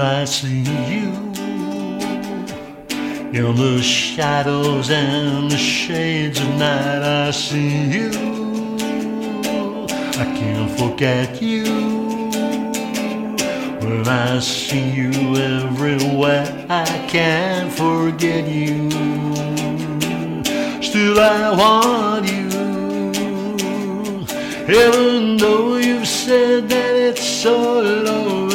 I see you in the shadows and the shades of night. I see you. I can't forget you. When I see you everywhere, I can't forget you. Still I want you. Even though you've said that it's so over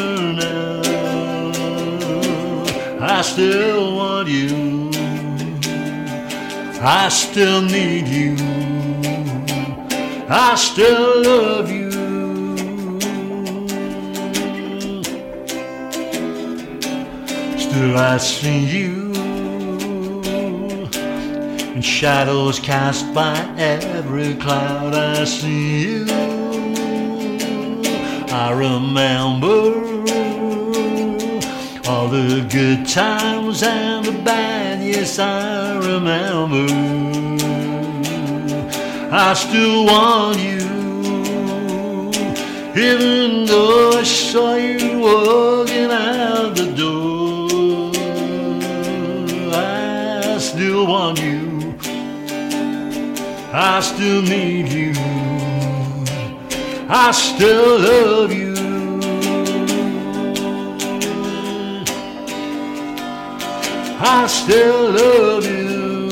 I still want you. I still need you. I still love you. Still I see you in shadows cast by every cloud. I see you. I remember all the good times and the bad. Yes, I remember. I still want you, even though I saw you walking out the door. I still want you. I still need you. I still love you. I still love you,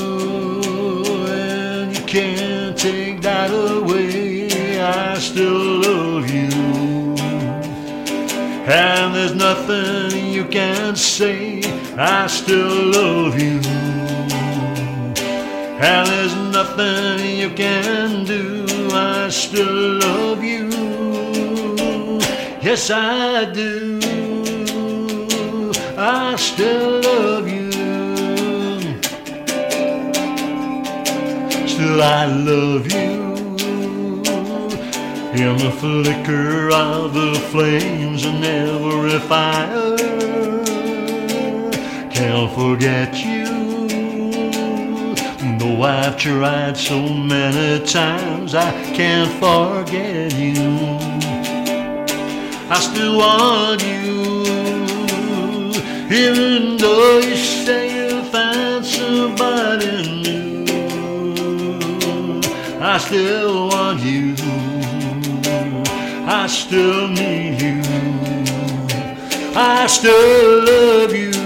and you can't take that away. I still love you, and there's nothing you can say. I still love you, and there's nothing you can do. I still love you, yes, I do. I still love you. I love you. In the flicker of the flames and every fire, can't forget you. Though I've tried so many times, I can't forget you. I still want you. Even though you say you find somebody I still want you. I still need you. I still love you.